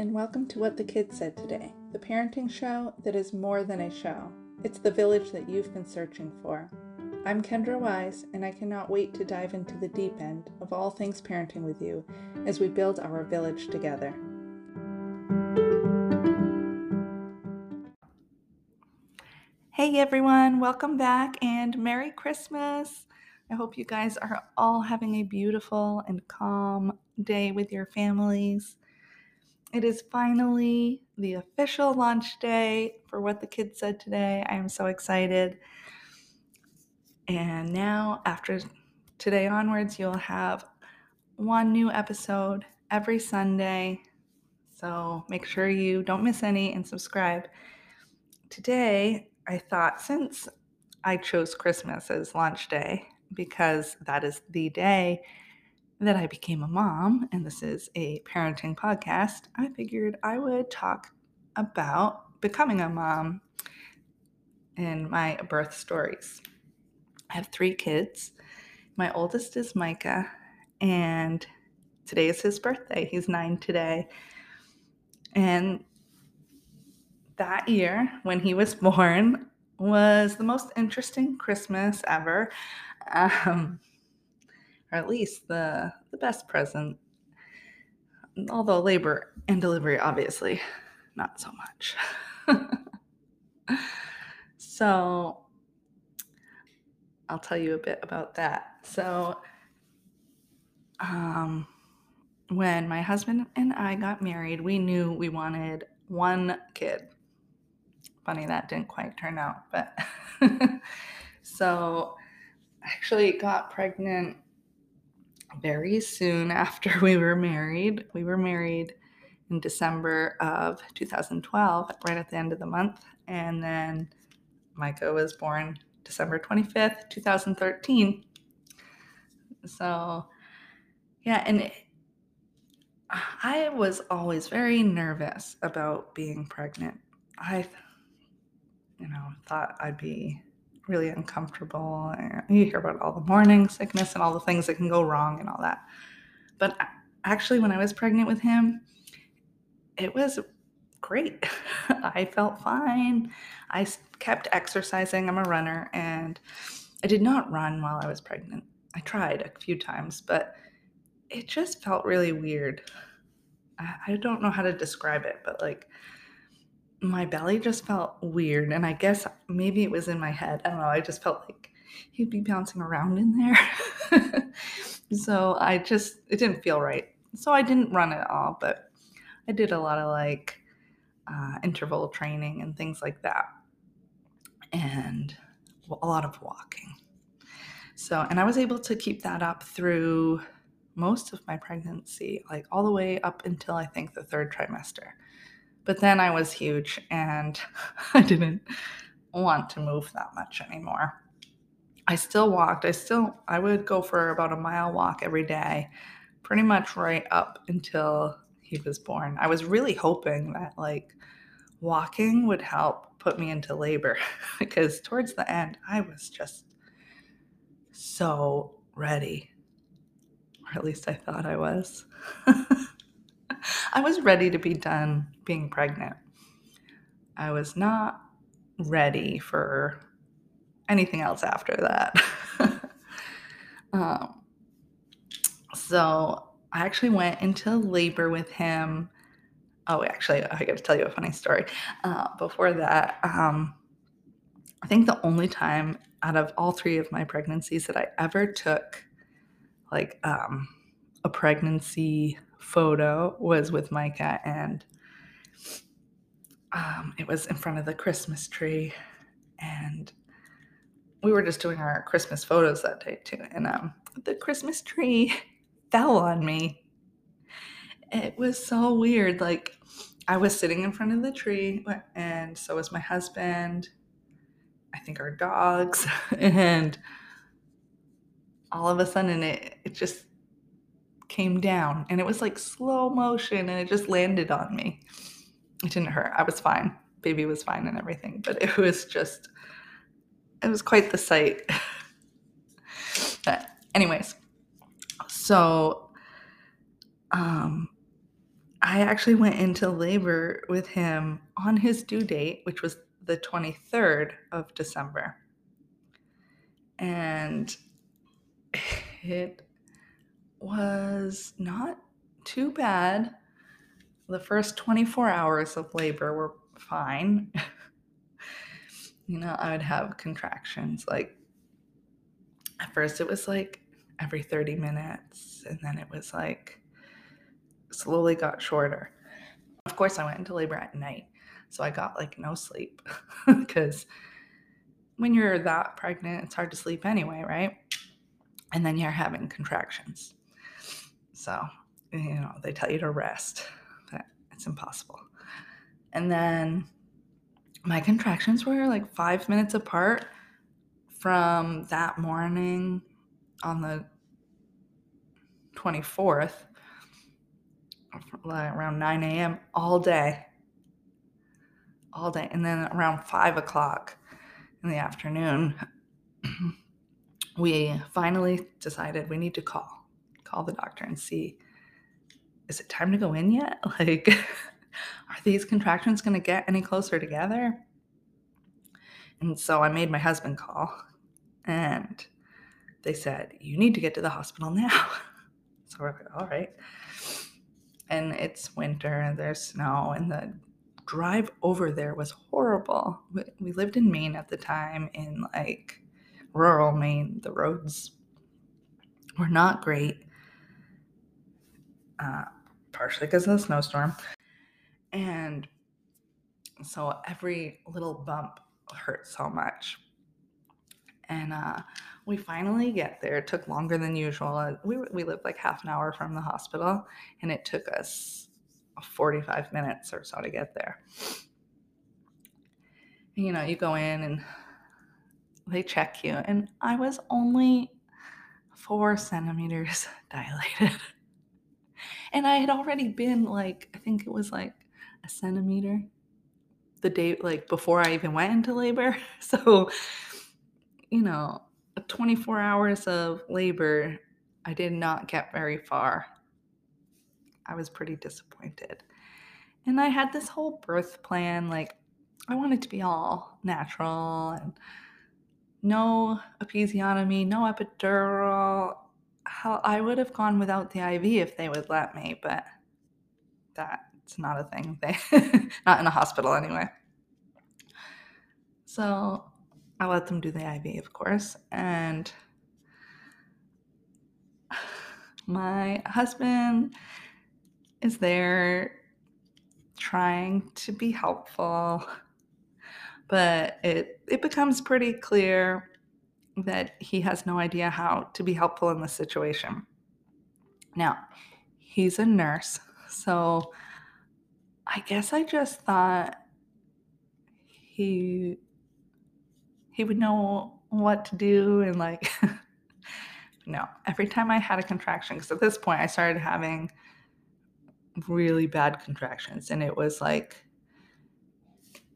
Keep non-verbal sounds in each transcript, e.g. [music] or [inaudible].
and welcome to What the Kids Said Today, the parenting show that is more than a show. It's the village that you've been searching for. I'm Kendra Weiss, and I cannot wait to dive into the deep end of all things parenting with you as we build our village together. Hey everyone, welcome back and Merry Christmas! I hope you guys are all having a beautiful and calm day with your families. It is finally the official launch day for what the kids said today. I am so excited. And now, after today onwards, you'll have one new episode every Sunday. So make sure you don't miss any and subscribe. Today, I thought since I chose Christmas as launch day because that is the day that I became a mom, and this is a parenting podcast, I figured I would talk about becoming a mom and my birth stories. I have three kids. My oldest is Micah, and today is his birthday. He's nine today. And that year, when he was born, was the most interesting Christmas ever. Um, or at least the the best present. Although labor and delivery, obviously, not so much. [laughs] so I'll tell you a bit about that. So, um, when my husband and I got married, we knew we wanted one kid. Funny that didn't quite turn out, but [laughs] so I actually got pregnant very soon [laughs] after we were married. We were married in December of 2012, right at the end of the month. And then Micah was born December 25th, 2013. So, yeah, and it, I was always very nervous about being pregnant. I, you know, thought I'd be really uncomfortable. You hear about all the morning sickness and all the things that can go wrong and all that. But actually, when I was pregnant with him, it was great. [laughs] I felt fine. I kept exercising. I'm a runner and I did not run while I was pregnant. I tried a few times, but it just felt really weird. I don't know how to describe it, but like my belly just felt weird. And I guess maybe it was in my head. I don't know. I just felt like he'd be bouncing around in there. [laughs] so I just, it didn't feel right. So I didn't run at all, but I did a lot of like uh, interval training and things like that. And a lot of walking. So, and I was able to keep that up through most of my pregnancy, like all the way up until I think the third trimester. But then I was huge and [laughs] I didn't want to move that much anymore. I still walked. I still I would go for about a mile walk every day, pretty much right up until he was born. I was really hoping that like walking would help put me into labor [laughs] because towards the end I was just so ready. Or at least I thought I was. [laughs] I was ready to be done being pregnant. I was not ready for anything else after that. [laughs] um, so I actually went into labor with him. Oh, actually, I got to tell you a funny story. Uh, before that, um, I think the only time out of all three of my pregnancies that I ever took like um, a pregnancy photo was with Micah, and um, it was in front of the Christmas tree, and we were just doing our Christmas photos that day too. And um, the Christmas tree [laughs] fell on me. It was so weird. Like I was sitting in front of the tree, and so was my husband. I think our dogs, [laughs] and all of a sudden it it just came down and it was like slow motion and it just landed on me. It didn't hurt. I was fine. Baby was fine and everything, but it was just, it was quite the sight. [laughs] but anyways, so um, I actually went into labor with him on his due date, which was the 23rd of December. And [sighs] it was not too bad. The first 24 hours of labor were fine. [laughs] you know, I would have contractions like at first it was like every 30 minutes and then it was like slowly got shorter. Of course, I went into labor at night, so I got like no sleep [laughs] because when you're that pregnant, it's hard to sleep anyway, right? And then you're having contractions. So, you know, they tell you to rest, it's impossible. And then my contractions were like five minutes apart from that morning on the 24th, around 9 a.m., all day. All day. And then around 5 o'clock in the afternoon, [clears throat] we finally decided we need to call, call the doctor and see is it time to go in yet? [laughs] Like, are these contractions going to get any closer together? And so I made my husband call and they said, You need to get to the hospital now. [laughs] so we're like, All right. And it's winter and there's snow, and the drive over there was horrible. We, lived in Maine at the time, in like rural Maine. The roads were not great, uh, partially because of the snowstorm. And so every little bump hurt so much. And uh, we finally get there. It took longer than usual. We, we lived like half an hour from the hospital, and it took us 45 minutes or so to get there. You know, you go in and they check you, and I was only four centimeters [laughs] dilated. And I had already been like, I think it was like a centimeter the day, like before I even went into labor. [laughs] So you know, 24 hours of labor, I did not get very far. I was pretty disappointed. And I had this whole birth plan like, I wanted to be all natural and no episiotomy, no epidural. How I would have gone without the IV if they would let me, but that's not a thing. They [laughs] not in a hospital anyway. So I let them do the IV, of course. And [sighs] my husband is there trying to be helpful, but it, it becomes pretty clear that he has no idea how to be helpful in this situation. Now, he's a nurse, so I guess I just thought he he would know what to do and like [laughs] no every time i had a contraction because at this point i started having really bad contractions and it was like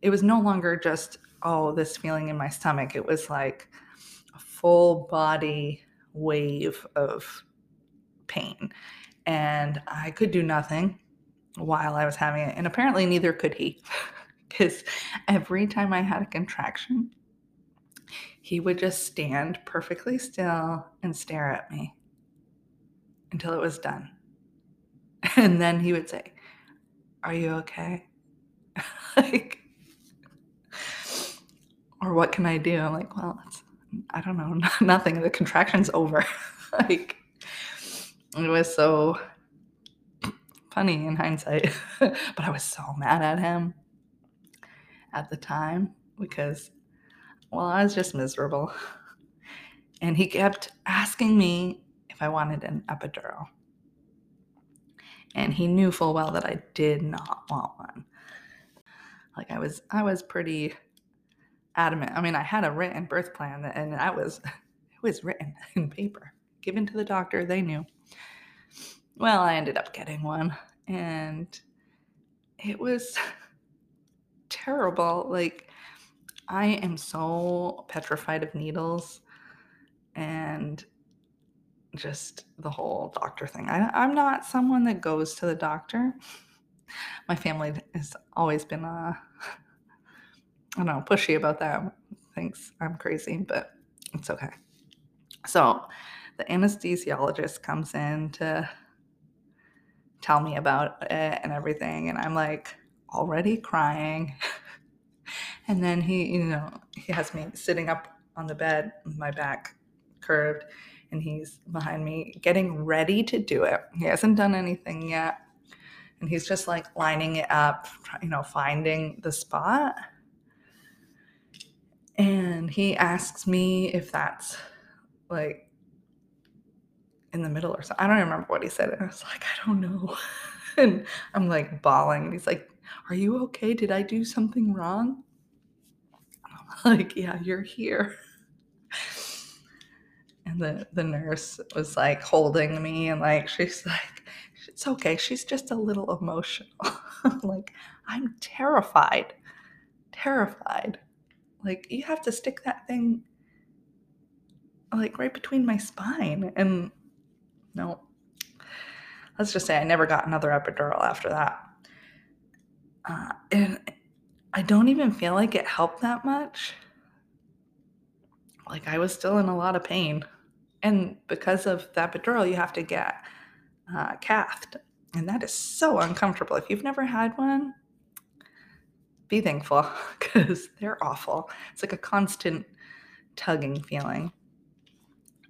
it was no longer just oh this feeling in my stomach it was like full body wave of pain and i could do nothing while i was having it and apparently neither could he [laughs] because every time i had a contraction he would just stand perfectly still and stare at me until it was done. [laughs] And then he would say, Are you okay? [laughs] like, or what can I do? I'm like, Well, I don't know, [laughs] nothing. The contraction's over. [laughs] like, it was so funny in hindsight, [laughs] but I was so mad at him at the time because well, I was just miserable. And he kept asking me if I wanted an epidural. And he knew full well that I did not want one. Like I was I was pretty adamant. I mean, I had a written birth plan and that was [laughs] it was written [laughs] in paper, given to the doctor, they knew. Well, I ended up getting one and it was [laughs] terrible. Like I am so petrified of needles and just the whole doctor thing. I, am not someone that goes to the doctor. my family has always been uh I don't know, pushy about that. Thinks I'm crazy, but it's okay. So the anesthesiologist comes in to tell me about it and everything, and I'm like already crying. [laughs] and then he, you know, he has me sitting up on the bed, my back curved, and he's behind me getting ready to do it. He hasn't done anything yet. And he's just like lining it up, you know, finding the spot. And he asks me if that's like in the middle or something. I don't remember what he said. And I was like, I don't know. [laughs] and I'm like bawling. And he's like, Are you okay? Did I do something wrong? I'm like, Yeah, you're here. And the, the nurse was like holding me and like, she's like, It's okay. She's just a little emotional. [laughs] like, I'm terrified. Terrified. Like, you have to stick that thing like right between my spine. And no, let's just say I never got another epidural after that. Uh, and I don't even feel like it helped that much. Like I was still in a lot of pain. And because of the epidural, you have to get uh, cathed. And that is so uncomfortable. If you've never had one, be thankful [laughs] because they're awful. It's like a constant tugging feeling.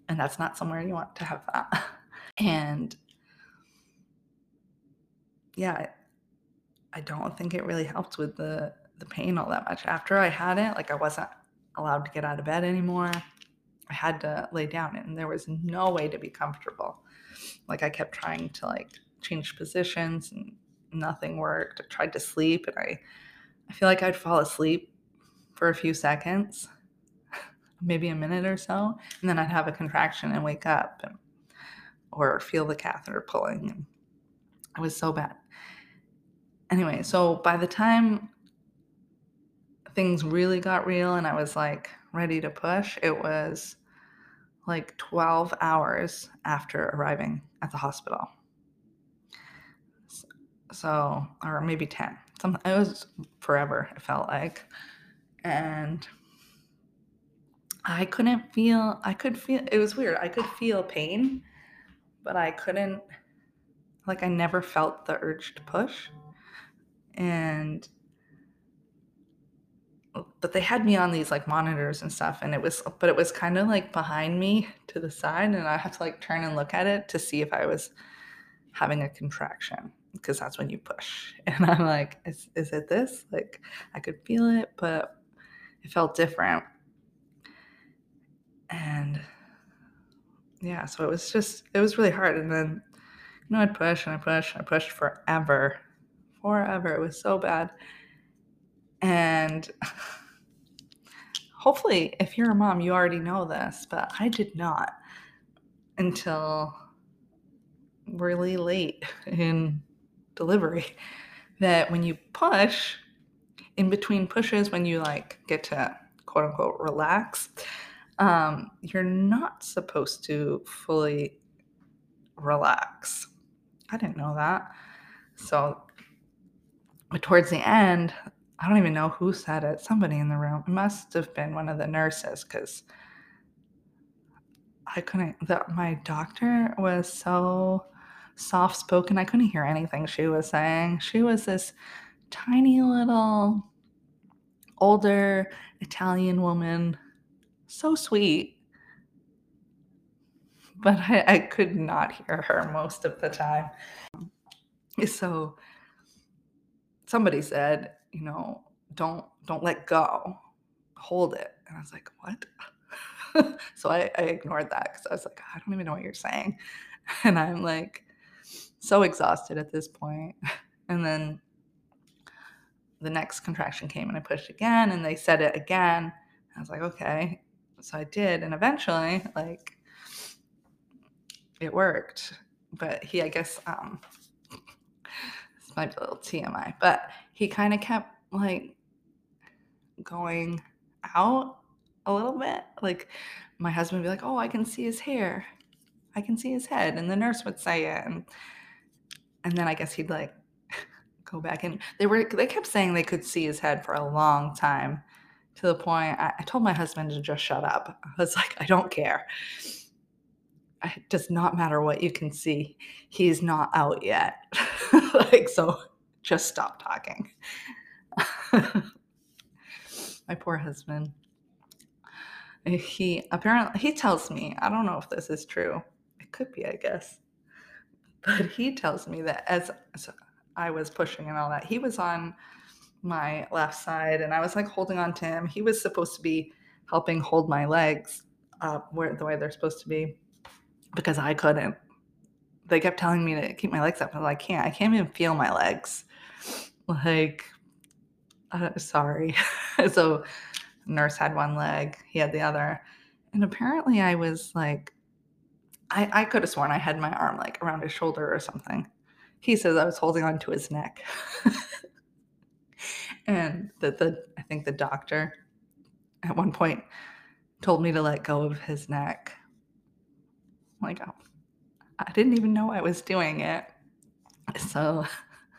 And that's not somewhere you want to have that. [laughs] And yeah, I don't think it really helped with the the pain all that much. After I had it, like I wasn't allowed to get out of bed anymore. I had to lay down and there was no way to be comfortable. Like I kept trying to like change positions and nothing worked. I tried to sleep and I I feel like I'd fall asleep for a few seconds, maybe a minute or so, and then I'd have a contraction and wake up and or feel the catheter pulling. It was so bad. Anyway, so by the time things really got real and I was like ready to push, it was like 12 hours after arriving at the hospital. So, or maybe 10. Some, it was forever, it felt like. And I couldn't feel, I could feel, it was weird. I could feel pain but I couldn't, like, I never felt the urge to push. And, but they had me on these like monitors and stuff, and it was, but it was kind of like behind me to the side, and I had to like turn and look at it to see if I was having a contraction because that's when you push. [laughs] And I'm like, is, is it this? Like, I could feel it, but it felt different. And yeah, so it was just it was really hard. And then you know I'd push and I push and I pushed forever. Forever. It was so bad. And [laughs] hopefully if you're a mom, you already know this, but I did not until really late [laughs] in delivery that when you push in between pushes when you like get to quote unquote relax um, you're not supposed to fully relax. I didn't know that. So, but towards the end, I don't even know who said it. Somebody in the room. It must have been one of the nurses because I couldn't. The, my doctor was so soft spoken. I couldn't hear anything she was saying. She was this tiny little older Italian woman so sweet. But I, I could not hear her most of the time. So somebody said, you know, don't don't let go. Hold it. And I was like, what? [laughs] so I, I ignored that because I was like, I don't even know what you're saying. And I'm like so exhausted at this point. [laughs] And then the next contraction came and I pushed again and they said it again. I was like, okay so I did, and eventually, like, it worked. But he, I guess, um, this might be a little TMI, but he kind of kept like going out a little bit. Like, my husband would be like, "Oh, I can see his hair, I can see his head," and the nurse would say it, and and then I guess he'd like [laughs] go back and They were they kept saying they could see his head for a long time to the point I, I told my husband to just shut up. I was like, I don't care. It does not matter what you can see. He's not out yet. [laughs] like, so just stop talking. [laughs] my poor husband. He apparently he tells me, I don't know if this is true. It could be, I guess. But he tells me that as, I was pushing and all that, he was on my left side and I was like holding on to him. He was supposed to be helping hold my legs up where the way they're supposed to be because I couldn't. They kept telling me to keep my legs up. and I can't. I can't even feel my legs. Like, uh, sorry. [laughs] so, nurse had one leg, he had the other. And apparently, I was like, I, I could have sworn I had my arm like around his shoulder or something. He says I was holding on to his neck. [laughs] and that the I think the doctor at one point told me to let go of his neck. like, oh, I didn't even know I was doing it. So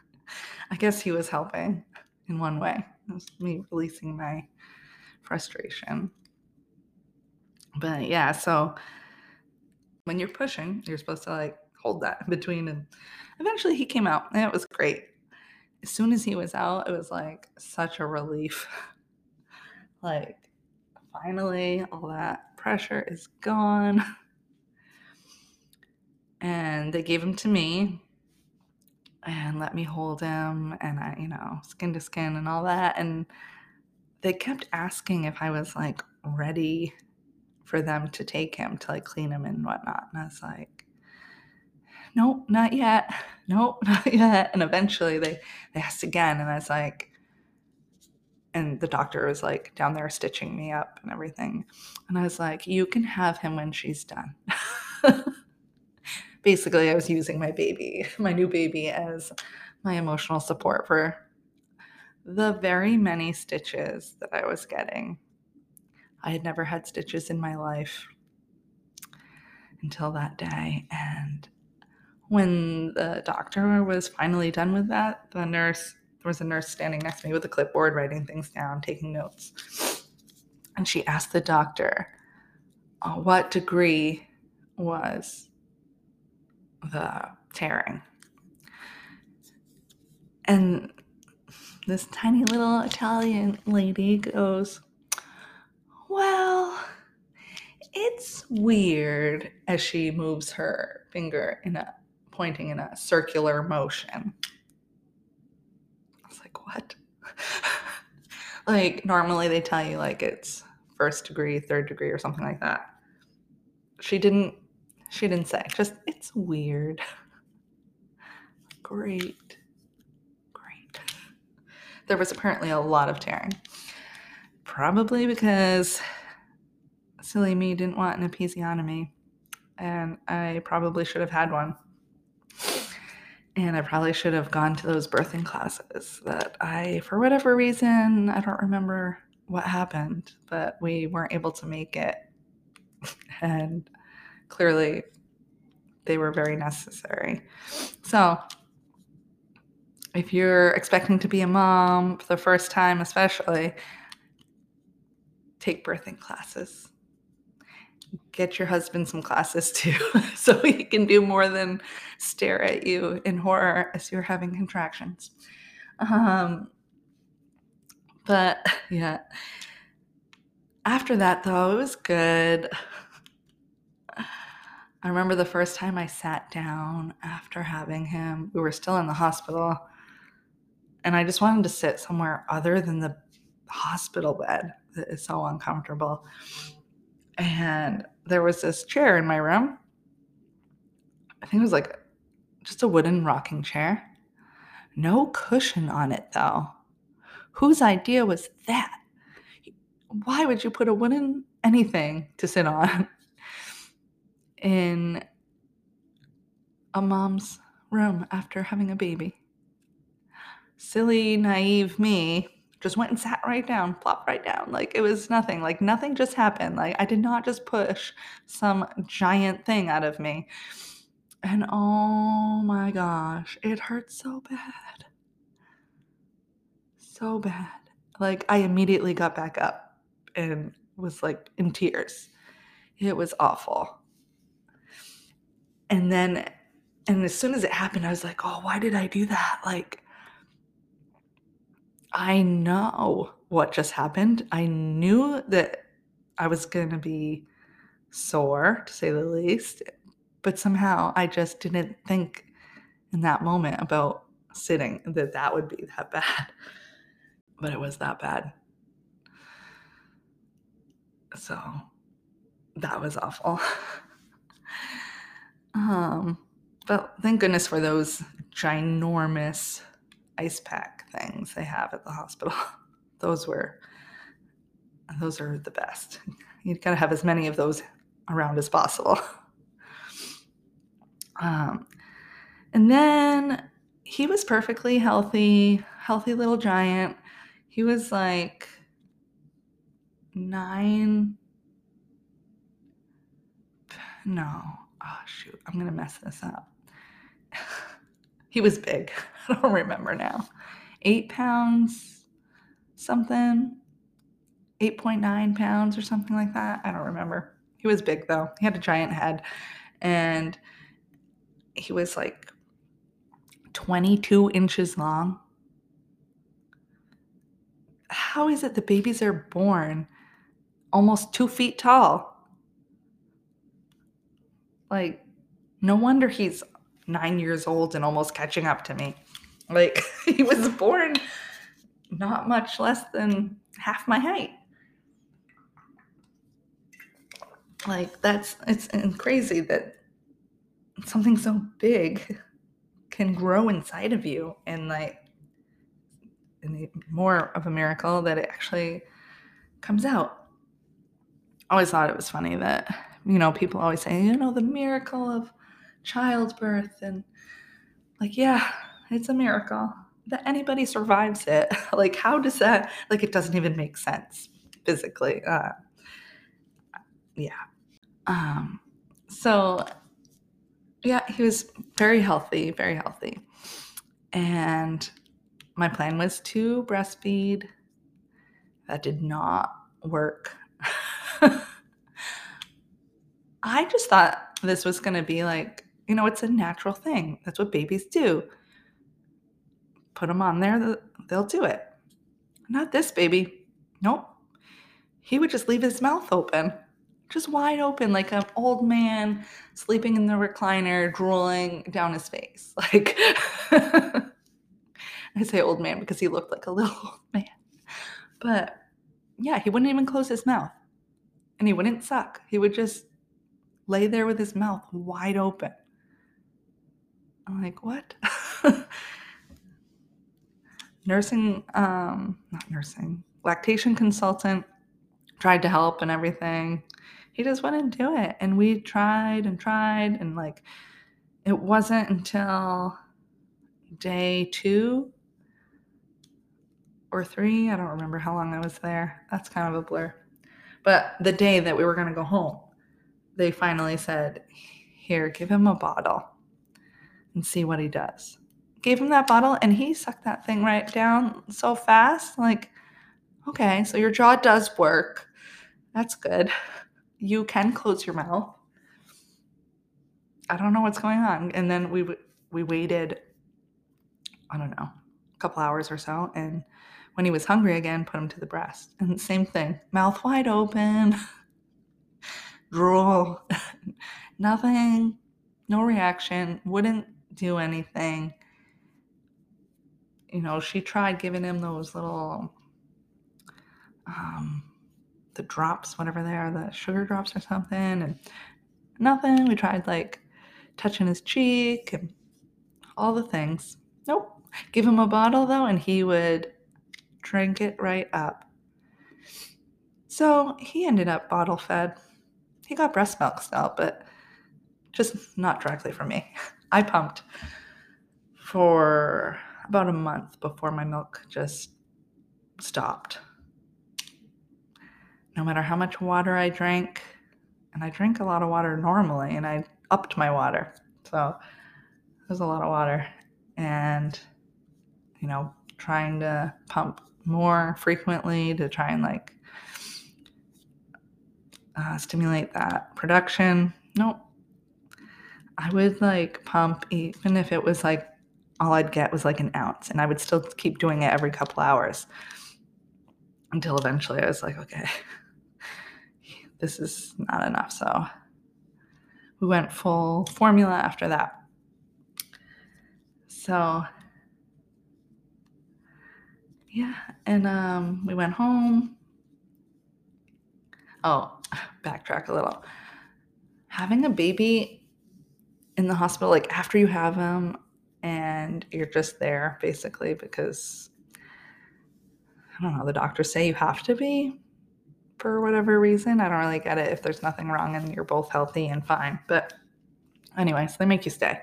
[laughs] I guess he was helping in one way. It was me releasing my frustration. But yeah, so when you're pushing, you're supposed to like hold that in between. And eventually he came out and it was great as soon as he was out, it was like such a relief. [laughs] like, finally, all that pressure is gone. And they gave him to me and let me hold him and I, you know, skin to skin and all that. And they kept asking if I was like ready for them to take him to like clean him and whatnot. And I was like, nope, not yet. [laughs] Nope, [laughs] not yet. And eventually they, they asked again. And I was like, and the doctor was like down there stitching me up and everything. And I was like, you can have him when she's done. [laughs] Basically, I was using my baby, my new baby, as my emotional support for the very many stitches that I was getting. I had never had stitches in my life until that day. And when the doctor was finally done with that, the nurse, there was a nurse standing next to me with a clipboard writing things down, taking notes. And she asked the doctor uh, what degree was the tearing. And this tiny little Italian lady goes, Well, it's weird as she moves her finger in a pointing in a circular motion. I was like, what? [laughs] like, normally they tell you like it's first degree, third degree, or something like that. She didn't, she didn't say, just it's weird. Great. Great. There was apparently a lot of tearing. Probably because silly me didn't want an episiotomy and I probably should have had one. And I probably should have gone to those birthing classes that I, for whatever reason, I don't remember what happened, but we weren't able to make it. And clearly, they were very necessary. So, if you're expecting to be a mom for the first time, especially, take birthing classes. Get your husband some classes too [laughs] so he can do more than stare at you in horror as you're having contractions. Um, but [laughs] yeah. After that though it was good. I remember the first time i sat down after having him we were still in the hospital and i just wanted to sit somewhere other than the hospital bed that is so uncomfortable and there was this chair in my room. I think it was like just a wooden rocking chair. No cushion on it, though. Whose idea was that? Why would you put a wooden anything to sit on [laughs] in a mom's room after having a baby? Silly, naive me just went and sat right down, plopped right down. Like it was nothing. Like nothing just happened. Like I did not just push some giant thing out of me. And oh my gosh, it hurt so bad. so bad. Like I immediately got back up and was like in tears. It was awful. And then and as soon as it happened, I was like, "Oh, why did I do that?" Like I know what just happened. I knew that I was going to be sore, to say the least, but somehow I just didn't think in that moment about sitting that that would be that [laughs] bad. But it was that bad. So that was awful. [laughs] um, but thank goodness for those ginormous ice pack things they have at the hospital. [laughs] Those were those are the best. You got to have as many of those around as possible. [laughs] Um, and then he was perfectly healthy, healthy little giant. He was like nine. No, oh shoot, I'm gonna mess this up. [laughs] he was big. I don't remember now. Eight pounds, something, 8.9 pounds or something like that. I don't remember. He was big though. He had a giant head and he was like 22 inches long. How is it the babies are born almost two feet tall? Like, no wonder he's nine years old and almost catching up to me. Like, [laughs] he was born not much less than half my height. Like, that's it's crazy that something so big can grow inside of you and like and more of a miracle that it actually comes out. I always thought it was funny that, you know, people always say, you know, the miracle of childbirth and like, yeah, it's a miracle that anybody survives it. [laughs] like, how does that, like, it doesn't even make sense physically. Uh, yeah. Um, so yeah, he was very healthy, very healthy. And my plan was to breastfeed. That did not work. [laughs] I just thought this was going to be like, you know, it's a natural thing. That's what babies do. Put them on there, they'll do it. Not this baby. Nope. He would just leave his mouth open just wide open, like an old man sleeping in the recliner, drooling down his face. [laughs] Like, [laughs] I say old man because he looked like a [laughs] little old man. But yeah, he wouldn't even close his mouth and he wouldn't suck. He would just lay there with his mouth wide open. I'm like, what? Nursing, um, not nursing, lactation consultant tried to help and everything he just wouldn't do it. And we tried and tried, and like it wasn't until day two or three, I don't remember how long I was there. That's kind of a blur. But the day that we were going to go home, they finally said, Here, give him a bottle and see what he does. Gave him that bottle, and he sucked that thing right down so fast. Like, okay, so your jaw does work. That's good you can close your mouth. I don't know what's going on. And then we we waited, I don't know, a couple hours or so, and when he was hungry again, put him to the breast. And same thing, mouth wide open, [laughs] drool, [laughs] nothing, no reaction, wouldn't do anything. You know, she tried giving him those little um, the drops, whatever they are, the sugar drops or something, and nothing. We tried like touching his cheek and all the things. Nope. Give him a bottle though, and he would drink it right up. So he ended up bottle fed. He got breast milk still, but just not directly from me. [laughs] I pumped for about a month before my milk just stopped no matter how much water I drank, and I drink a lot of water normally, and I upped my water. So there's a lot of water. And, you know, trying to pump more frequently to try and like uh, stimulate that production. Nope. I would like pump even if it was like all I'd get was like an ounce, and I would still keep doing it every couple hours until eventually I was like, okay, [laughs] this is not enough. So we went full formula after that. So yeah, and um, we went home. Oh, [sighs] backtrack a little. Having a baby in the hospital, like after you have them, and you're just there basically because I don't know, the doctors say you have to be for whatever reason. I don't really get it if there's nothing wrong and you're both healthy and fine. But anyway, so they make you stay.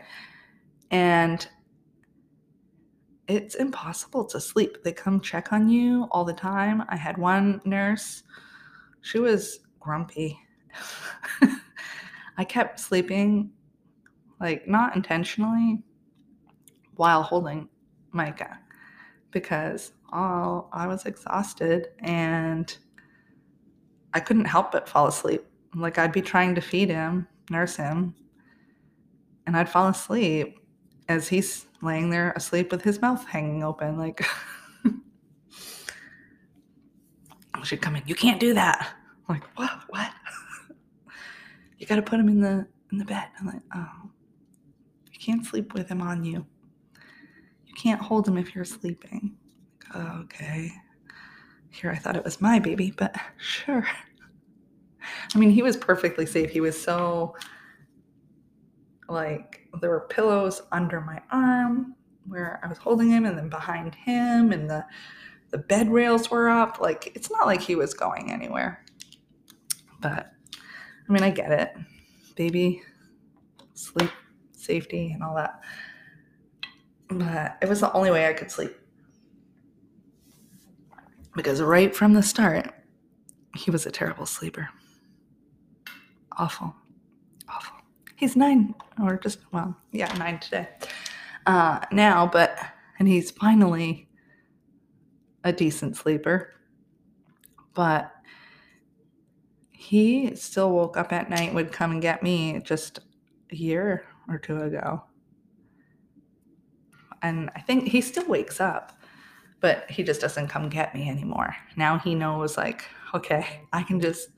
And it's impossible to sleep. They come check on you all the time. I had one nurse, she was grumpy. [laughs] I kept sleeping, like not intentionally, while holding Micah because oh, I was exhausted and I couldn't help but fall asleep. Like I'd be trying to feed him, nurse him, and I'd fall asleep as he's laying there asleep with his mouth hanging open. Like [laughs] she'd come in, you can't do that. I'm like, what? What? [laughs] you gotta put him in the in the bed. I'm like, oh, you can't sleep with him on you. Can't hold him if you're sleeping. Okay. Here I thought it was my baby, but [laughs] sure. I mean, he was perfectly safe. He was so like there were pillows under my arm where I was holding him and then behind him and the the bed rails were up. Like it's not like he was going anywhere. But I mean, I get it. Baby sleep safety and all that. But it was the only way I could sleep. Because right from the start, he was a terrible sleeper. Awful. Awful. He's nine, or just, well, yeah, nine today. Uh, now, but, and he's finally a decent sleeper. But he still woke up at night, would come and get me just a year or two ago. And I think he still wakes up, but he just doesn't come get me anymore. Now he knows, like, okay, I can just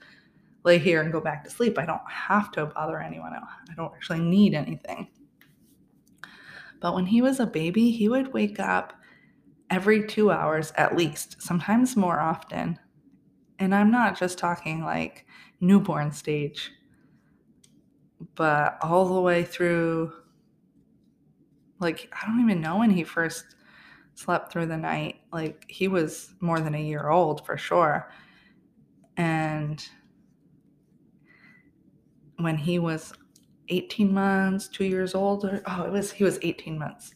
lay here and go back to sleep. I don't have to bother anyone. I don't actually need anything. But when he was a baby, he would wake up every two hours at least, sometimes more often. And I'm not just talking like newborn stage, but all the way through, like, I don't even know when he first slept through the night. Like, he was more than a year old for sure. And when he was 18 months, two years old, or, oh, it was, he was 18 months.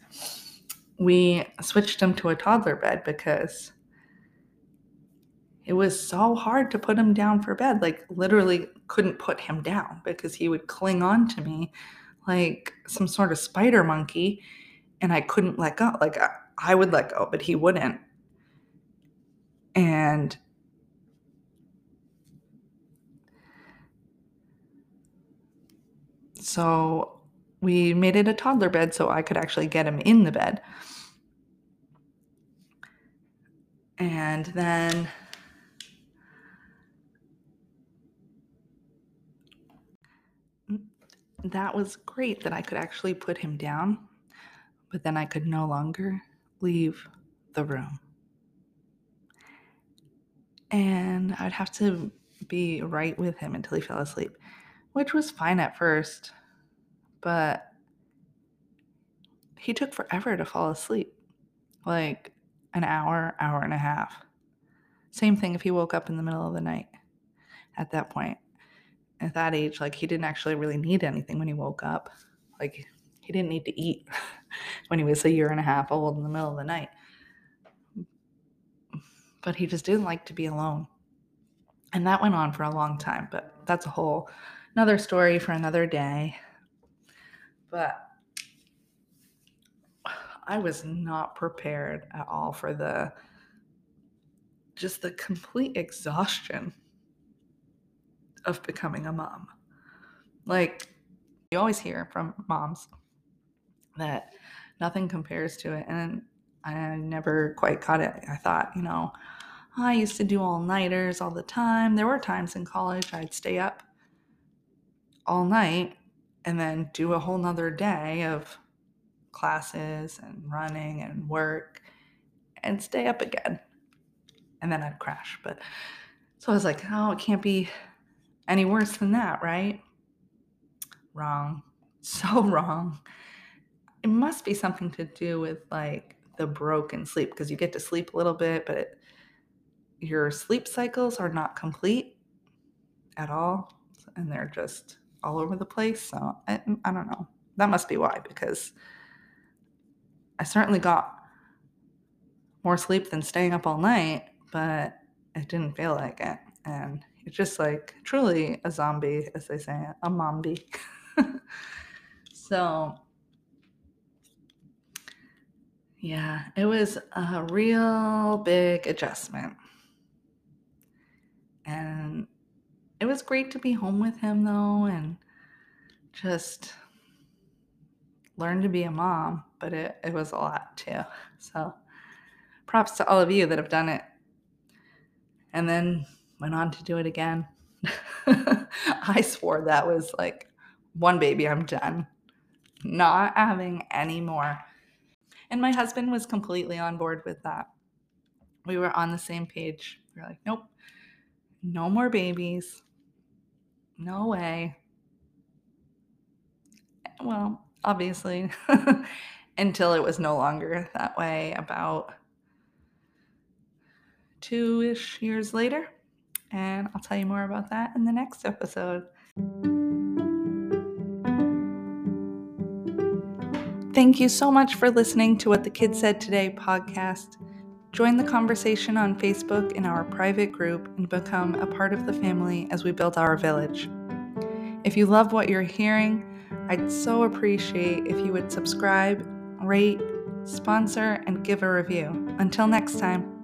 We switched him to a toddler bed because it was so hard to put him down for bed. Like, literally couldn't put him down because he would cling on to me like some sort of spider monkey and I couldn't let go. Like, I, would let go, but he wouldn't. And So we made it a toddler bed so I could actually get him in the bed. And then that was great that I could actually put him down, but then I could no longer leave the room. And I'd have to be right with him until he fell asleep, which was fine at first but he took forever to fall asleep like an hour, hour and a half. Same thing if he woke up in the middle of the night at that point. At that age, like he didn't actually really need anything when he woke up. Like he didn't need to eat [laughs] when he was a year and a half old in the middle of the night. But he just didn't like to be alone. And that went on for a long time, but that's a whole another story for another day. But I was not prepared at all for the just the complete exhaustion of becoming a mom. Like, you always hear from moms that nothing compares to it. And I never quite caught it. I thought, you know, oh, I used to do all nighters all the time. There were times in college I'd stay up all night and then do a whole nother day of classes and running and work and stay up again. And then I'd crash. But so I was like, oh, it can't be any worse than that, right? Wrong. [laughs] So wrong. It must be something to do with like the broken sleep because you get to sleep a little bit, but it, your sleep cycles are not complete at all. And they're just all over the place. So I, I don't know. That must be why, because I certainly got more sleep than staying up all night, but it didn't feel like it. And just like truly a zombie, as they say, a mombi. [laughs] so, yeah, it was a real big adjustment. And it was great to be home with him, though, and just learn to be a mom, but it, it was a lot too. So, props to all of you that have done it and then went on to do it again. [laughs] I swore that was like one baby, I'm done. Not having any more. And my husband was completely on board with that. We were on the same page. We are like, nope, no more babies. No way. Well, obviously, [laughs] until it was no longer that way about two ish years later. And I'll tell you more about that in the next episode. Thank you so much for listening to What the Kids Said Today podcast. Join the conversation on Facebook in our private group and become a part of the family as we build our village. If you love what you're hearing, I'd so appreciate if you would subscribe, rate, sponsor, and give a review. Until next time.